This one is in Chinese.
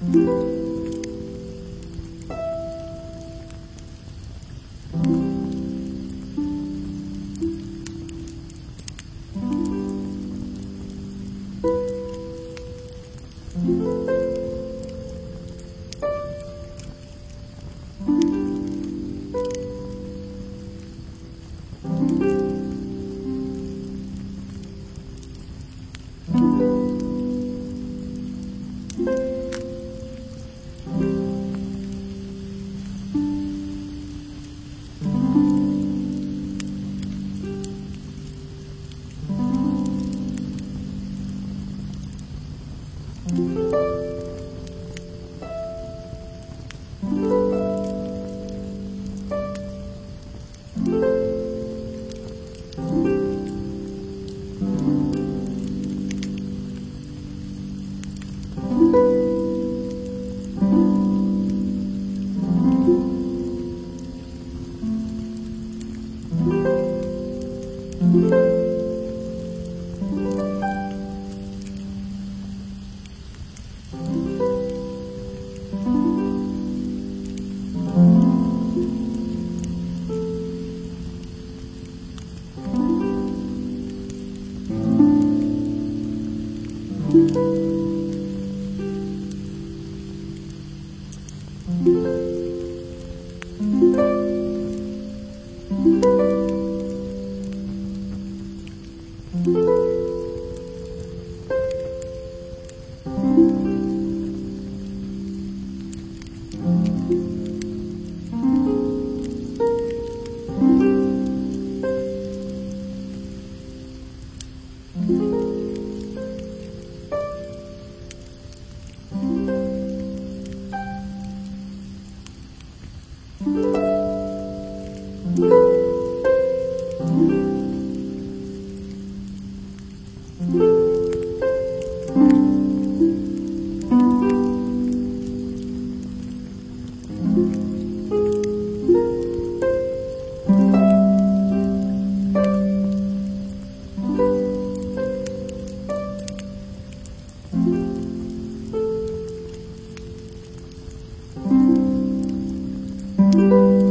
嗯。Mm-hmm. 嗯。嗯。